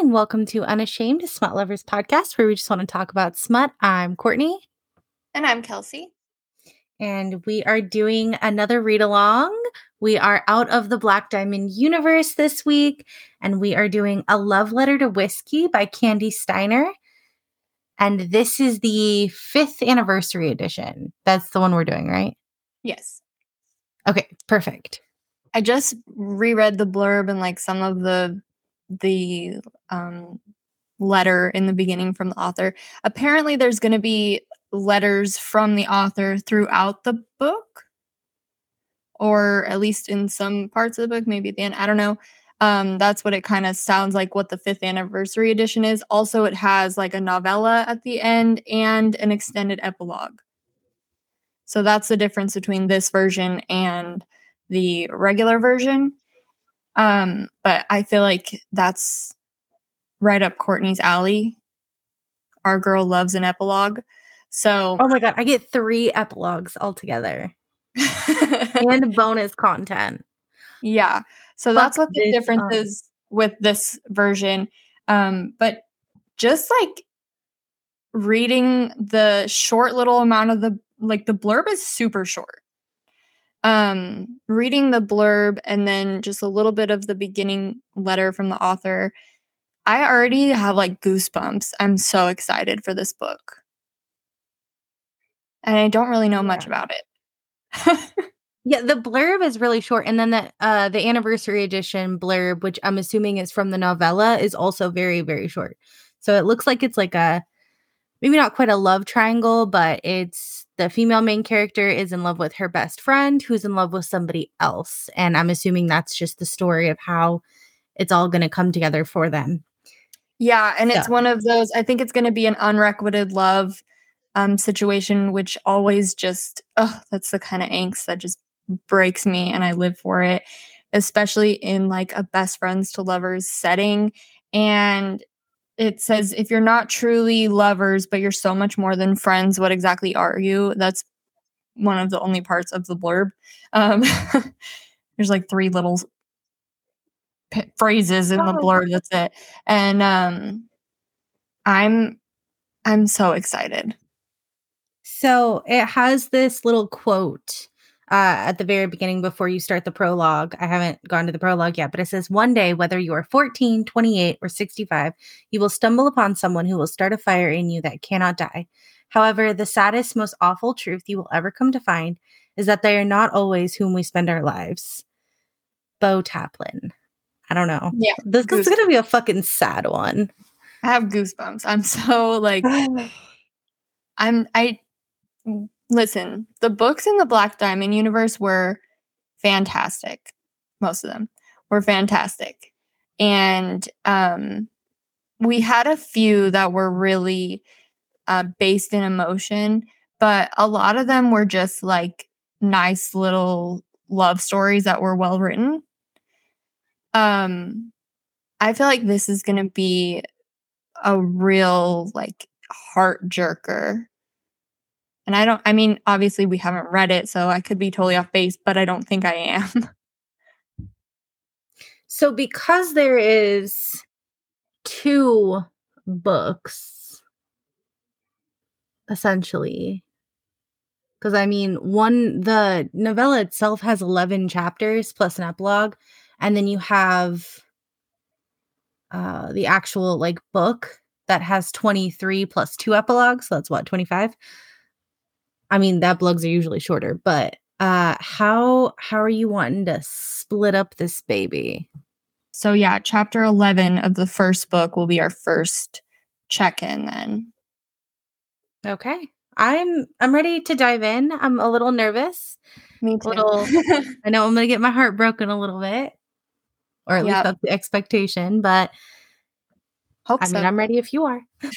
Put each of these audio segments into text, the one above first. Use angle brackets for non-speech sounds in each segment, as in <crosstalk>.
and welcome to Unashamed Smut Lovers podcast, where we just want to talk about smut. I'm Courtney. And I'm Kelsey. And we are doing another read along. We are out of the Black Diamond universe this week, and we are doing A Love Letter to Whiskey by Kandi Steiner. And this is the fifth anniversary edition. That's the one we're doing, right? Yes. Okay, perfect. I just reread the blurb and like some of the the um, letter in the beginning from the author. Apparently, there's going to be letters from the author throughout the book, or at least in some parts of the book, maybe at the end. I don't know. Um, that's what it kind of sounds like what the fifth anniversary edition is. Also, it has like a novella at the end and an extended epilogue. So that's the difference between this version and the regular version. Um, but I feel like that's right up Courtney's alley. Our girl loves an epilogue. So Oh my god, I get three epilogues altogether. <laughs> and bonus content. Yeah. So Fuck that's what the difference up. is with this version. Um, but just like reading the short little amount of the like the blurb is super short. Um, reading the blurb and then just a little bit of the beginning letter from the author, I already have like goosebumps. I'm so excited for this book. And I don't really know much Yeah. about it. <laughs> Yeah, the blurb is really short, and then the uh the anniversary edition blurb, which I'm assuming is from the novella, is also very very short. So it looks like it's like a maybe not quite a love triangle, but it's the female main character is in love with her best friend, who's in love with somebody else, and I'm assuming that's just the story of how it's all going to come together for them. Yeah, and it's one of those. I think it's going to be an unrequited love um, situation, which always just, oh, that's the kind of angst that just breaks me, and I live for it, especially in like a best friends to lovers setting. And it says, if you're not truly lovers, but you're so much more than friends, what exactly are you? That's one of the only parts of the blurb. Um, <laughs> there's like three little p- phrases in the Oh. blurb. That's it. And um, I'm I'm so excited. So it has this little quote uh, at the very beginning before you start the prologue. I haven't gone to the prologue yet, but it says, One day, whether you are 14, 28, or 65, you will stumble upon someone who will start a fire in you that cannot die. However, the saddest, most awful truth you will ever come to find is that they are not always whom we spend our lives. Beau Taplin. I don't know. Yeah, This is going to be a fucking sad one. I have goosebumps. I'm so like <sighs> I'm I listen, the books in the Black Diamond universe were fantastic. Most of them were fantastic. And um we had a few that were really uh based in emotion, but a lot of them were just like nice little love stories that were well written. Um I feel like this is going to be a real like heart jerker. And I don't I mean obviously we haven't read it so I could be totally off base but I don't think I am. <laughs> So because there is two books essentially because I mean one the novella itself has 11 chapters plus an epilogue and then you have uh the actual like book that has 23 plus two epilogues so that's what 25 I mean that epilogues are usually shorter but uh how how are you wanting to split up this baby so yeah, chapter 11 of the first book will be our first check-in then. Okay. I'm I'm ready to dive in. I'm a little nervous. Me too. Little- <laughs> I know I'm gonna get my heart broken a little bit. Or at least that's the expectation, but Hope I so. mean I'm ready if you are. <laughs>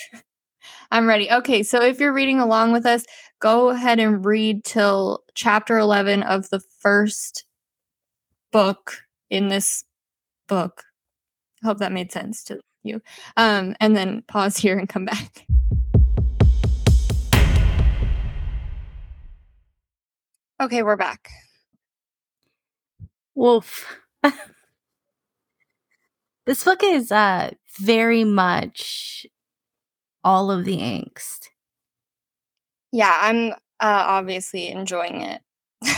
I'm ready. Okay, so if you're reading along with us, go ahead and read till chapter 11 of the first book in this book. Hope that made sense to you. Um, and then pause <laughs> here and come back. Okay, we're back. Wolf. <laughs> This book is uh very much all of the angst. Yeah, I'm uh, obviously enjoying it. <laughs> it's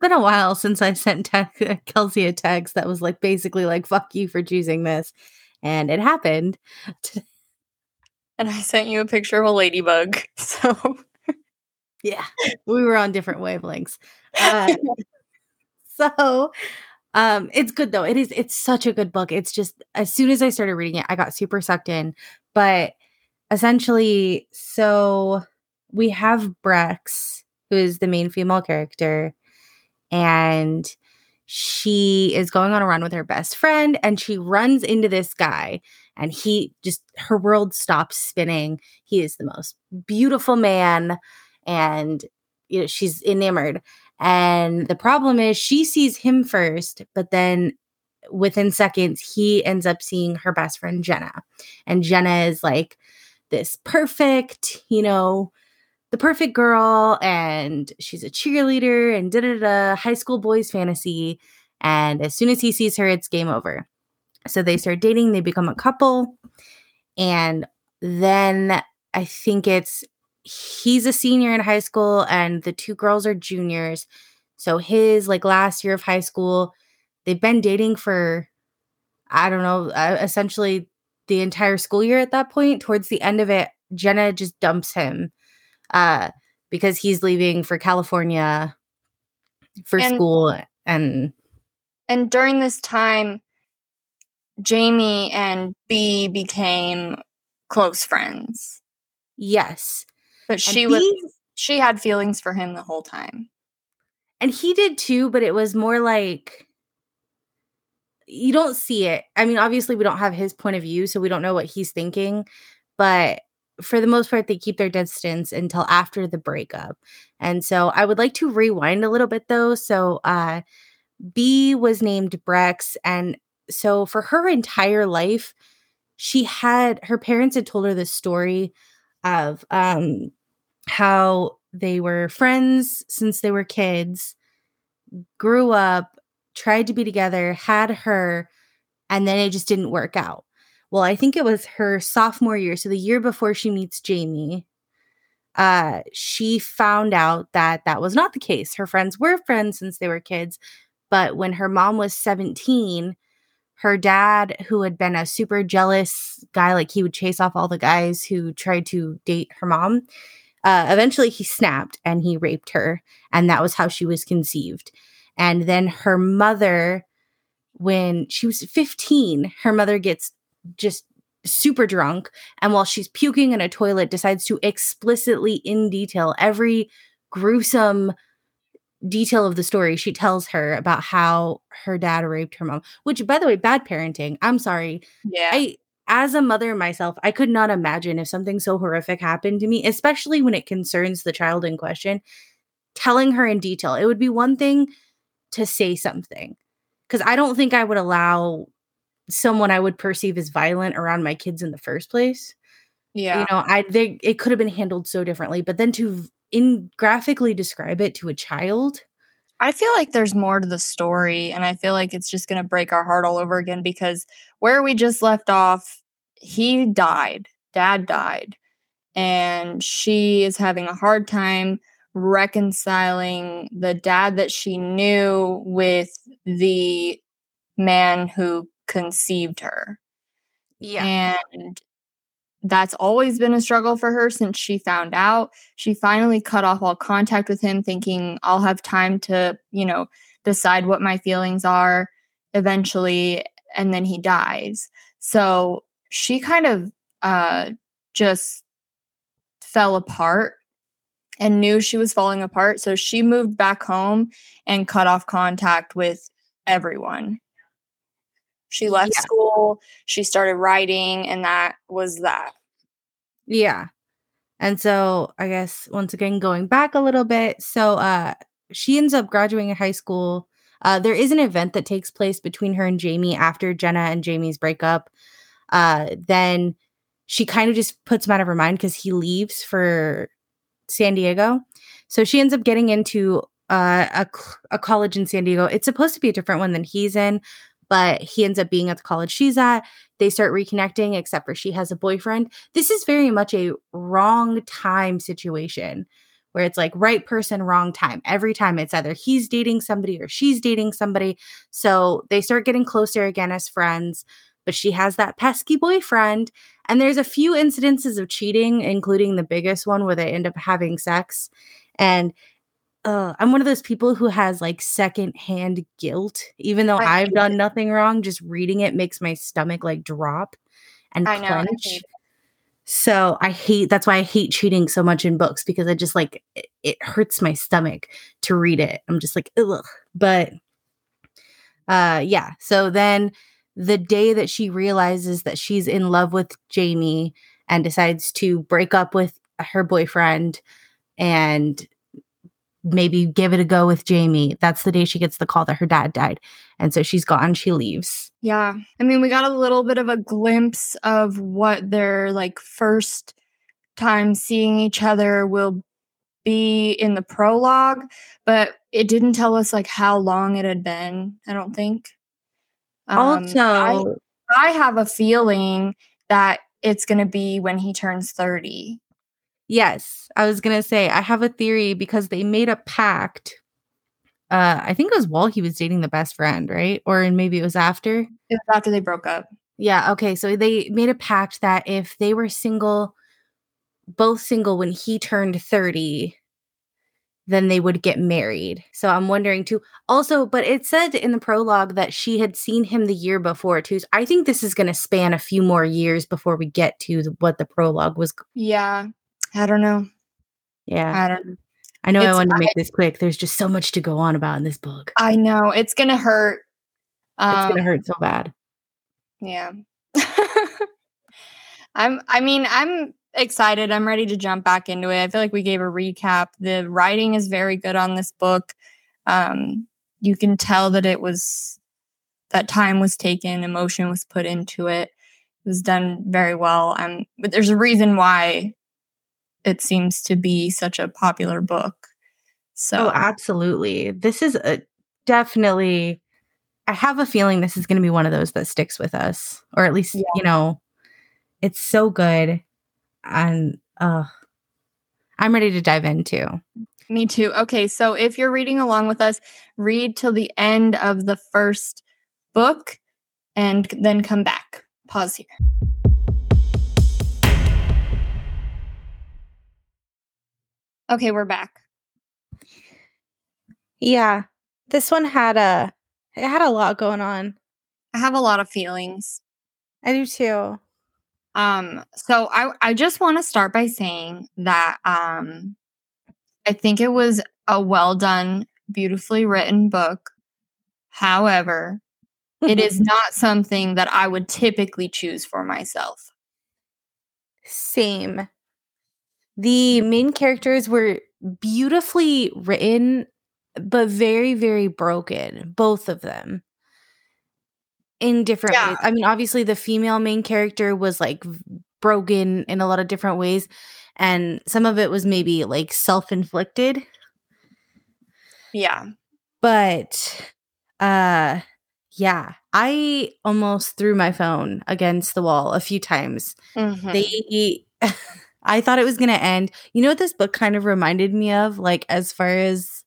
been a while since I sent te- Kelsey a text that was like basically like "fuck you for choosing this," and it happened. <laughs> and I sent you a picture of a ladybug. <laughs> So yeah, we were on different wavelengths. Uh, so um it's good though. It is it's such a good book. It's just as soon as I started reading it, I got super sucked in. But essentially, so we have Brex, who is the main female character, and she is going on a run with her best friend and she runs into this guy and he just her world stops spinning. He is the most beautiful man and you know she's enamored and the problem is she sees him first, but then within seconds, he ends up seeing her best friend, Jenna. And Jenna is like this perfect, you know, the perfect girl. And she's a cheerleader and da da da, high school boys fantasy. And as soon as he sees her, it's game over. So they start dating, they become a couple. And then I think it's he's a senior in high school and the two girls are juniors. So his like last year of high school, they've been dating for I don't know, uh, essentially the entire school year at that point. Towards the end of it, Jenna just dumps him uh because he's leaving for California for and, school and and during this time Jamie and B became close friends. Yes. But she was she had feelings for him the whole time. And he did too, but it was more like you don't see it. I mean, obviously we don't have his point of view, so we don't know what he's thinking, but for the most part they keep their distance until after the breakup. And so I would like to rewind a little bit though. So uh B was named Brex and so for her entire life she had her parents had told her this story of um how they were friends since they were kids, grew up, tried to be together, had her, and then it just didn't work out. Well, I think it was her sophomore year, so the year before she meets Jamie, uh, she found out that that was not the case. Her friends were friends since they were kids, but when her mom was 17, her dad, who had been a super jealous guy, like he would chase off all the guys who tried to date her mom, uh, eventually he snapped and he raped her and that was how she was conceived. And then her mother when she was 15 her mother gets just super drunk and while she's puking in a toilet decides to explicitly in detail every gruesome detail of the story she tells her about how her dad raped her mom which by the way bad parenting. I'm sorry. Yeah. I as a mother myself, I could not imagine if something so horrific happened to me, especially when it concerns the child in question, telling her in detail. It would be one thing to say something because I don't think I would allow someone I would perceive as violent around my kids in the first place. Yeah. You know, I they it could have been handled so differently, but then to in graphically describe it to a child, I feel like there's more to the story, and I feel like it's just going to break our heart all over again because where we just left off, he died, dad died, and she is having a hard time reconciling the dad that she knew with the man who conceived her. Yeah. And that's always been a struggle for her since she found out. She finally cut off all contact with him, thinking, I'll have time to, you know, decide what my feelings are eventually. And then he dies. So she kind of uh, just fell apart and knew she was falling apart. So she moved back home and cut off contact with everyone. She left yeah. school, she started writing, and that was that. Yeah. And so I guess once again going back a little bit, so uh she ends up graduating high school. Uh there is an event that takes place between her and Jamie after Jenna and Jamie's breakup. Uh then she kind of just puts him out of her mind because he leaves for San Diego. So she ends up getting into uh, a, a college in San Diego. It's supposed to be a different one than he's in, but he ends up being at the college she's at. They start reconnecting, except for she has a boyfriend. This is very much a wrong time situation where it's like right person, wrong time. Every time it's either he's dating somebody or she's dating somebody. So they start getting closer again as friends, but she has that pesky boyfriend. And there's a few incidences of cheating, including the biggest one where they end up having sex. And uh, I'm one of those people who has like secondhand guilt, even though I have done it. nothing wrong. Just reading it makes my stomach like drop and I clench. Know, so I hate that's why I hate cheating so much in books because I just like it, it hurts my stomach to read it. I'm just like, ugh. But uh yeah. So then the day that she realizes that she's in love with Jamie and decides to break up with her boyfriend and maybe give it a go with Jamie. That's the day she gets the call that her dad died. And so she's gone, she leaves. Yeah. I mean, we got a little bit of a glimpse of what their like first time seeing each other will be in the prologue, but it didn't tell us like how long it had been, I don't think. Um, also, I, I have a feeling that it's going to be when he turns 30. Yes, I was gonna say I have a theory because they made a pact. Uh, I think it was while he was dating the best friend, right? Or maybe it was after. It was after they broke up. Yeah. Okay. So they made a pact that if they were single, both single when he turned thirty, then they would get married. So I'm wondering too. Also, but it said in the prologue that she had seen him the year before too. So I think this is going to span a few more years before we get to what the prologue was. Yeah. I don't know. Yeah. I don't I know it's, I wanted to make I, this quick. There's just so much to go on about in this book. I know. It's going to hurt. Um, it's going to hurt so bad. Yeah. <laughs> I'm I mean, I'm excited. I'm ready to jump back into it. I feel like we gave a recap. The writing is very good on this book. Um, you can tell that it was that time was taken, emotion was put into it. It was done very well. Um, but there's a reason why it seems to be such a popular book. So oh, absolutely. This is a definitely I have a feeling this is going to be one of those that sticks with us or at least, yeah. you know, it's so good and uh I'm ready to dive into. Me too. Okay, so if you're reading along with us, read till the end of the first book and then come back. Pause here. Okay, we're back. Yeah. This one had a it had a lot going on. I have a lot of feelings. I do too. Um so I I just want to start by saying that um I think it was a well done, beautifully written book. However, it is <laughs> not something that I would typically choose for myself. Same the main characters were beautifully written but very very broken both of them in different yeah. ways i mean obviously the female main character was like broken in a lot of different ways and some of it was maybe like self-inflicted yeah but uh yeah i almost threw my phone against the wall a few times mm-hmm. they <laughs> I thought it was going to end. You know what this book kind of reminded me of? Like, as far as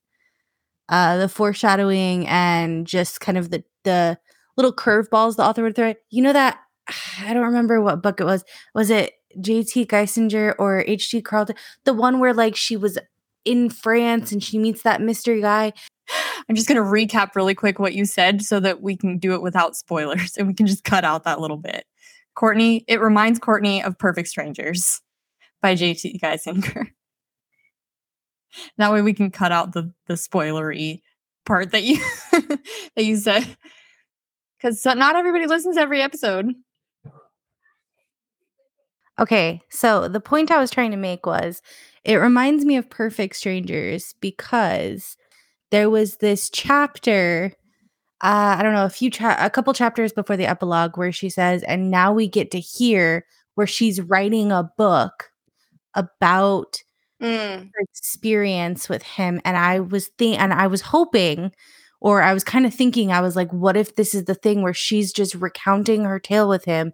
uh, the foreshadowing and just kind of the, the little curveballs the author would throw. You know that? <sighs> I don't remember what book it was. Was it J.T. Geissinger or H.D. Carlton? The one where, like, she was in France and she meets that mystery guy. <sighs> I'm just going to recap really quick what you said so that we can do it without spoilers <laughs> and we can just cut out that little bit. Courtney, it reminds Courtney of Perfect Strangers by JT Geissinger. <laughs> that way we can cut out the the spoilery part that you <laughs> that you said because not everybody listens every episode. Okay, so the point I was trying to make was it reminds me of Perfect Strangers because there was this chapter uh, I don't know, a few cha- a couple chapters before the epilogue where she says, and now we get to hear where she's writing a book about mm. her experience with him and i was think and i was hoping Or I was kind of thinking, I was like, what if this is the thing where she's just recounting her tale with him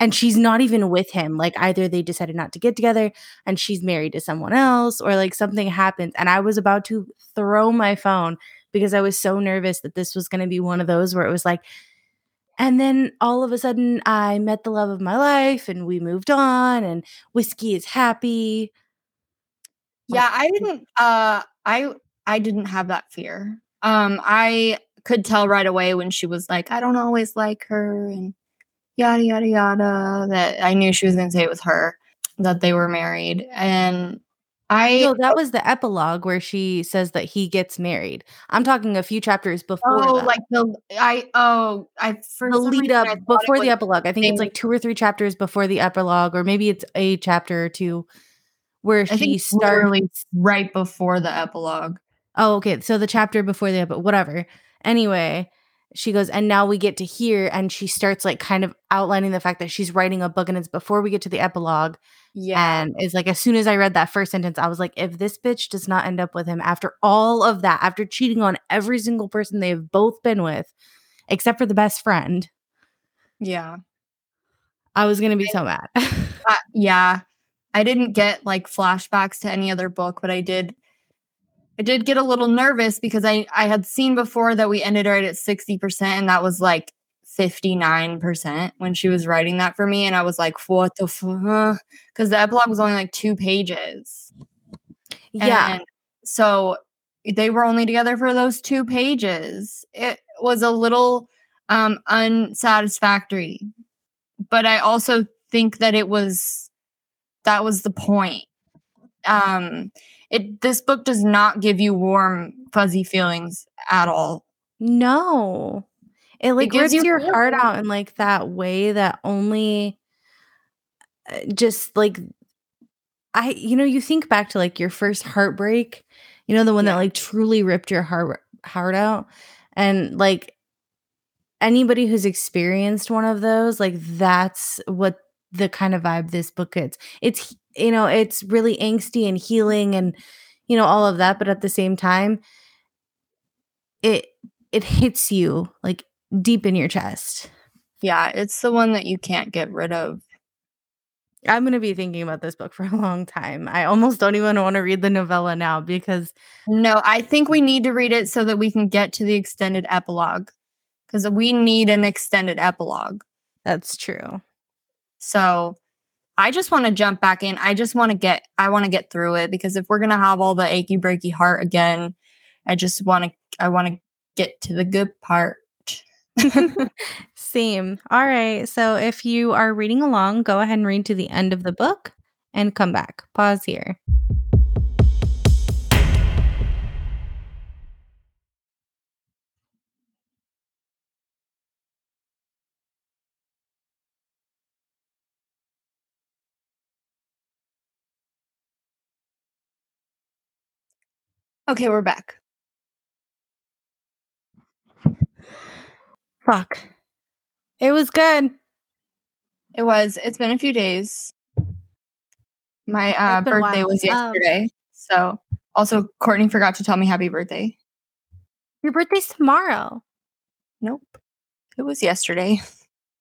and she's not even with him? Like, either they decided not to get together and she's married to someone else, or like something happens. And I was about to throw my phone because I was so nervous that this was going to be one of those where it was like, and then all of a sudden I met the love of my life and we moved on and whiskey is happy. Yeah, I didn't uh I I didn't have that fear. Um I could tell right away when she was like, I don't always like her and yada yada yada that I knew she was gonna say it was her that they were married. And I No, that was the epilogue where she says that he gets married. I'm talking a few chapters before Oh, that. like the I oh I for the lead up before the epilogue. I think it's like two or three chapters before the epilogue, or maybe it's a chapter or two where I she starts. right before the epilogue. Oh, okay. So the chapter before the but whatever. Anyway, she goes, and now we get to hear, and she starts like kind of outlining the fact that she's writing a book, and it's before we get to the epilogue. Yeah. And it's like as soon as I read that first sentence, I was like, if this bitch does not end up with him after all of that, after cheating on every single person they've both been with, except for the best friend, yeah. I was gonna be so mad. <laughs> Uh, yeah. I didn't get like flashbacks to any other book, but I did I did get a little nervous because I I had seen before that we ended right at 60% and that was like 59% when she was writing that for me and I was like what the fuck cuz the epilogue was only like 2 pages. yeah. And so they were only together for those 2 pages. It was a little um unsatisfactory. But I also think that it was that was the point. Um it this book does not give you warm fuzzy feelings at all. No. It like gives rips you your heart out in like that way that only uh, just like I you know you think back to like your first heartbreak, you know the one that like truly ripped your heart heart out and like anybody who's experienced one of those like that's what the kind of vibe this book is. It's you know it's really angsty and healing and you know all of that but at the same time it it hits you like deep in your chest. Yeah, it's the one that you can't get rid of. I'm going to be thinking about this book for a long time. I almost don't even want to read the novella now because No, I think we need to read it so that we can get to the extended epilogue cuz we need an extended epilogue. that's true. So I just want to jump back in. I just want to get I want to get through it because if we're going to have all the achy breaky heart again, I just want to I want to get to the good part. <laughs> <laughs> Same. All right. So if you are reading along, go ahead and read to the end of the book and come back. Pause here. Okay, we're back. Fuck. It was good. It was it's been a few days. My uh, It's been a birthday was Um, yesterday. so also Courtney forgot to tell me happy birthday. Your birthday's tomorrow. Nope. It was yesterday.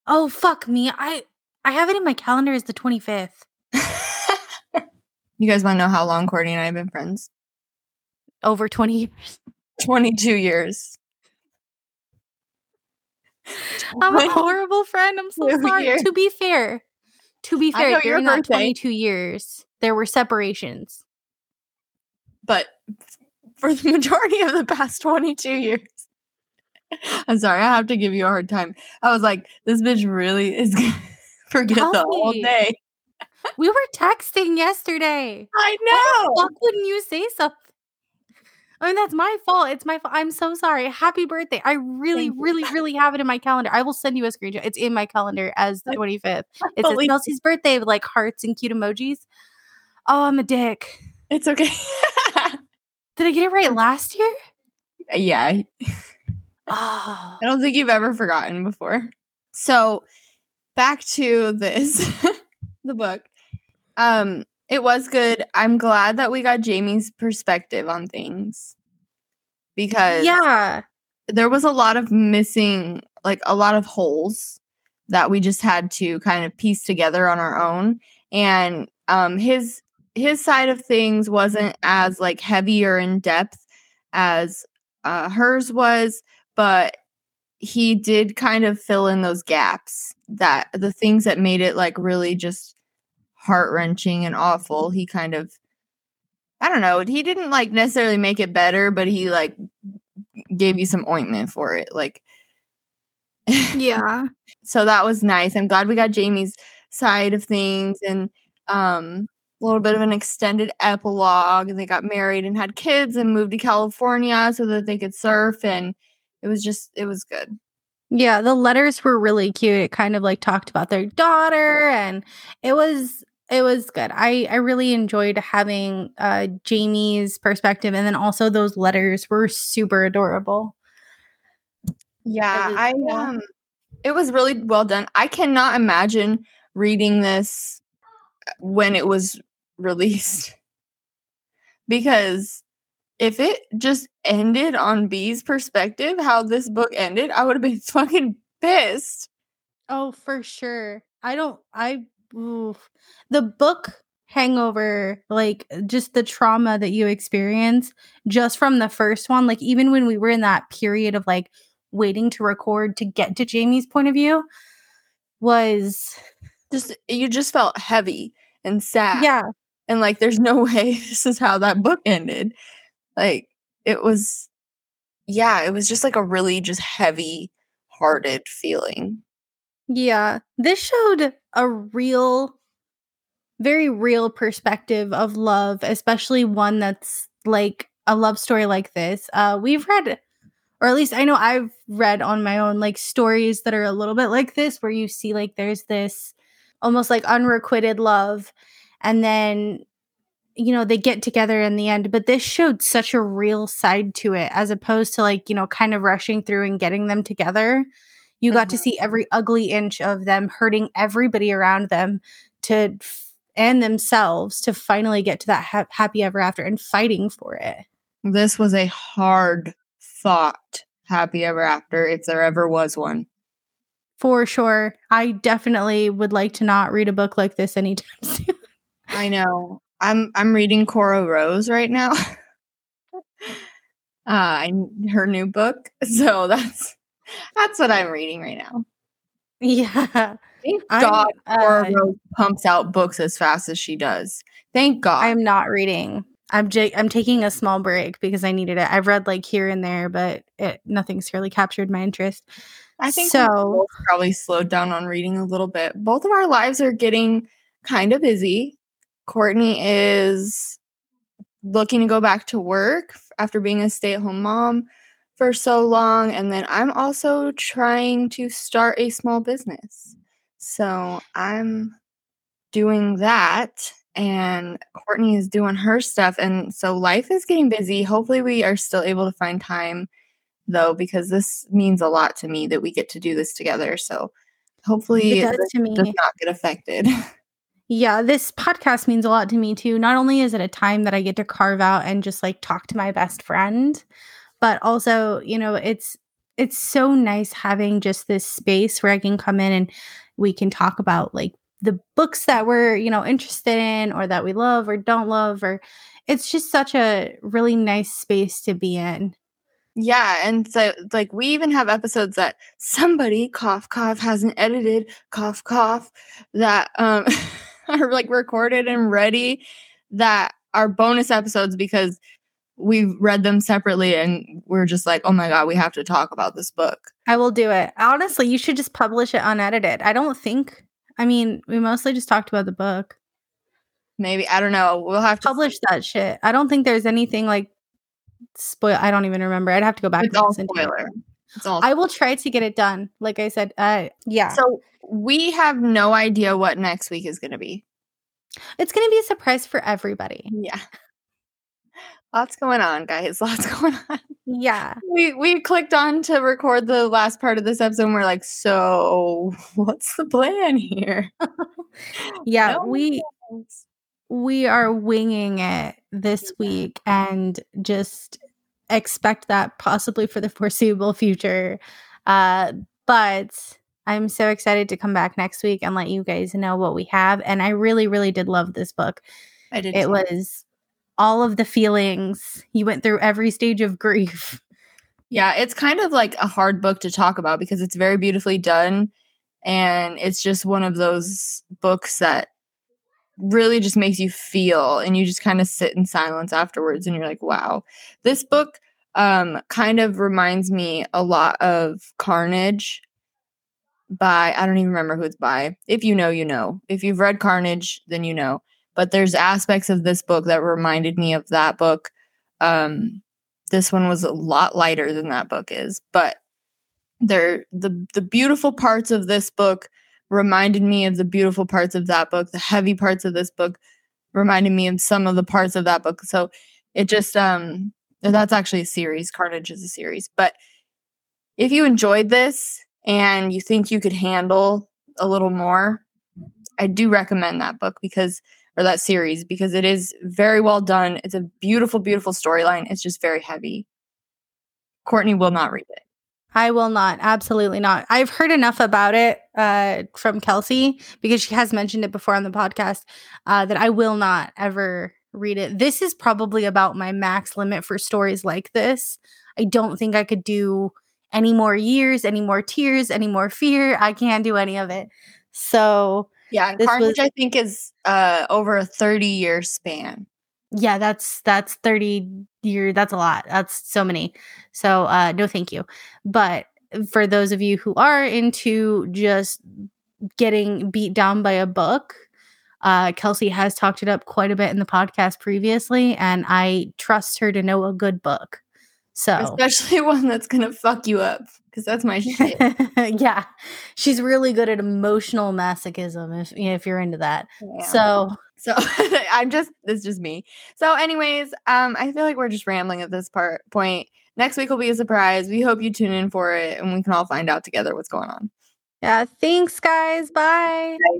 Oh fuck me. I I have it in my calendar as the 25th. <laughs> you guys want to know how long Courtney and I have been friends? Over 20 years. 22 years. I'm a <laughs> horrible friend. I'm so <laughs> sorry. years. To be fair, to be fair, during that 22 years, there were separations. but for the majority of the past 22 years <laughs> i'm sorry i have to give you a hard time i was like this bitch really is gonna forget the whole day We were texting yesterday. i Why know fuck wouldn't you say something? I mean, that's my fault. It's my fault. I'm so sorry. Happy birthday. I really, really, really have it in my calendar. I will send you a screenshot. It's in my calendar as the 25th. <laughs> It's says birthday with like hearts and cute emojis. Oh, I'm a dick. it's okay <laughs> Did I get it right last year? yeah Oh. <laughs> i don't think you've ever forgotten before so back to this the book um it was good i'm glad that we got jamie's perspective on things because Yeah. there was a lot of missing, like a lot of holes that we just had to kind of piece together on our own. And um, his his side of things wasn't as like heavy or in depth as uh, hers was, but he did kind of fill in those gaps that the things that made it like really just heart wrenching and awful. He kind of, I don't know, he didn't like necessarily make it better, but he like gave you some ointment for it. Like, <laughs> yeah. so that was nice. I'm glad we got Jamie's side of things and um a little bit of an extended epilogue and they got married and had kids and moved to California so that they could surf and it was just it was good. Yeah, the letters were really cute. It kind of like talked about their daughter and it was it was good. I I really enjoyed having uh Jamie's perspective and then also those letters were super adorable. Yeah, I um it was really well done. I cannot imagine reading this when it was <laughs> released. because if it just ended on B's perspective, how this book ended, I would have been <laughs> fucking pissed. Oh, for sure. I don't I oof. the book hangover like just the trauma that you experience just from the first one like even when we were in that period of like waiting to record to get to Jamie's point of view was just you just felt heavy and sad. Yeah. And like there's no <laughs> way this is how that book ended. Like it was yeah, it was just like a really just heavy hearted feeling. Yeah. This showed a real very real perspective of love, especially one that's like a love story like this. Uh we've read or at least I know I've read on my own like stories that are a little bit like this where you see like there's this almost like unrequited love and then you know they get together in the end but this showed such a real side to it as opposed to like you know kind of rushing through and getting them together you mm-hmm. got to mm-hmm. see every ugly inch of them hurting everybody around them to and themselves to finally get to that ha- happy ever after and fighting for it this was a hard fought happy ever after if there ever was one for sure. I definitely would like to not read a book like this anytime <laughs> soon. I know. I'm I'm reading Cora Rose right now. <laughs> uh her new book. <laughs> So that's that's what I'm reading right now. Yeah. Thank God uh, Cora Rose pumps out books as fast as she does. Thank God. I'm not reading. I'm j- I'm taking a small break because I needed it. I've read like here and there, but it nothing's really captured my interest. I think so. probably slowed down on reading a little bit. Both of our lives are getting kind of busy. Courtney is looking to go back to work after being a stay at home mom for so long. And then I'm also trying to start a small business. So I'm doing that. And Courtney is doing her stuff. And so life is getting busy. Hopefully, we are still able to find time though, because this means a lot to me that we get to do this together. So hopefully, it does, to me. does not get affected. <laughs> Yeah, this podcast means a lot to me too. Not only is it a time that I get to carve out and just like talk to my best friend, but also, you know, it's it's so nice having just this space where I can come in and we can talk about like the books that we're, you know, interested in or that we love or don't love or it's just such a really nice space to be in. Yeah, and so like we even have episodes that somebody cough cough hasn't edited cough cough that um <laughs> are like recorded and ready that are bonus episodes because we've read them separately and we're just like, oh my god, we have to talk about this book. I will do it. Honestly, you should just publish it unedited. I don't think. I mean, we mostly just talked about the book. Maybe I don't know. We'll have to publish that shit. I don't think there's anything like spoil. I don't even remember. I'd have to go back. It's all spoiler. It's all. I will try to get it done. Like I said, uh, yeah. So we have no idea what next week is going to be. It's going to be a surprise for everybody. Yeah. <laughs> Lots going on, guys. <laughs> Lots going on. Yeah. We we clicked on to record the last part of this episode and we're like, so <laughs> what's the plan here? <laughs> yeah, no we we are winging it this week and just expect that possibly for the foreseeable future. Uh, but I'm so excited to come back next week and let you guys know what we have. And I really, really did love this book. I did. It too. was all of the feelings. You went through every stage of grief. Yeah, it's kind of like a hard book to talk about because it's very beautifully done. And it's just one of those books that really just makes you feel and you just kind of sit in silence afterwards and you're like, wow. This book um kind of reminds me a lot of Carnage by I don't even remember who it's by. If you know, you know. If you've read Carnage, then you know. But there's aspects of this book that reminded me of that book. Um this one was a lot lighter than that book is, but there the the beautiful parts of this book reminded me of the beautiful parts of that book. The heavy parts of this book reminded me of some of the parts of that book. So it just um that's actually a series. Carnage is a series. But if you enjoyed this and you think you could handle a little more, I do recommend that book because or that series because it is very well done. It's a beautiful, beautiful storyline. It's just very heavy. Courtney will not read it. I will not. Absolutely not. I've heard enough about it uh, from Kelsey because she has mentioned it before on the podcast uh, that I will not ever read it. This is probably about my max limit for stories like this. I don't think I could do any more years, any more tears, any more fear. I can't do any of it. So yeah, and This Carnage was- I think is uh over a 30 year span. yeah, that's that's 30 year that's a lot. That's so many. So uh no thank you. But for those of you who are into just getting beat down by a book, uh Kelsey has talked it up quite a bit in the podcast previously and I trust her to know a good book. So Especially <laughs> one that's gonna fuck you up. Because that's my <laughs> shit. yeah, she's really good at emotional masochism if if you're into that. Yeah. So So <laughs> I'm just this is just me. So, anyways, um, I feel like we're just rambling at this part point. Next week will be a surprise. We hope you tune in for it and we can all find out together what's going on. yeah, thanks guys. Bye. Bye.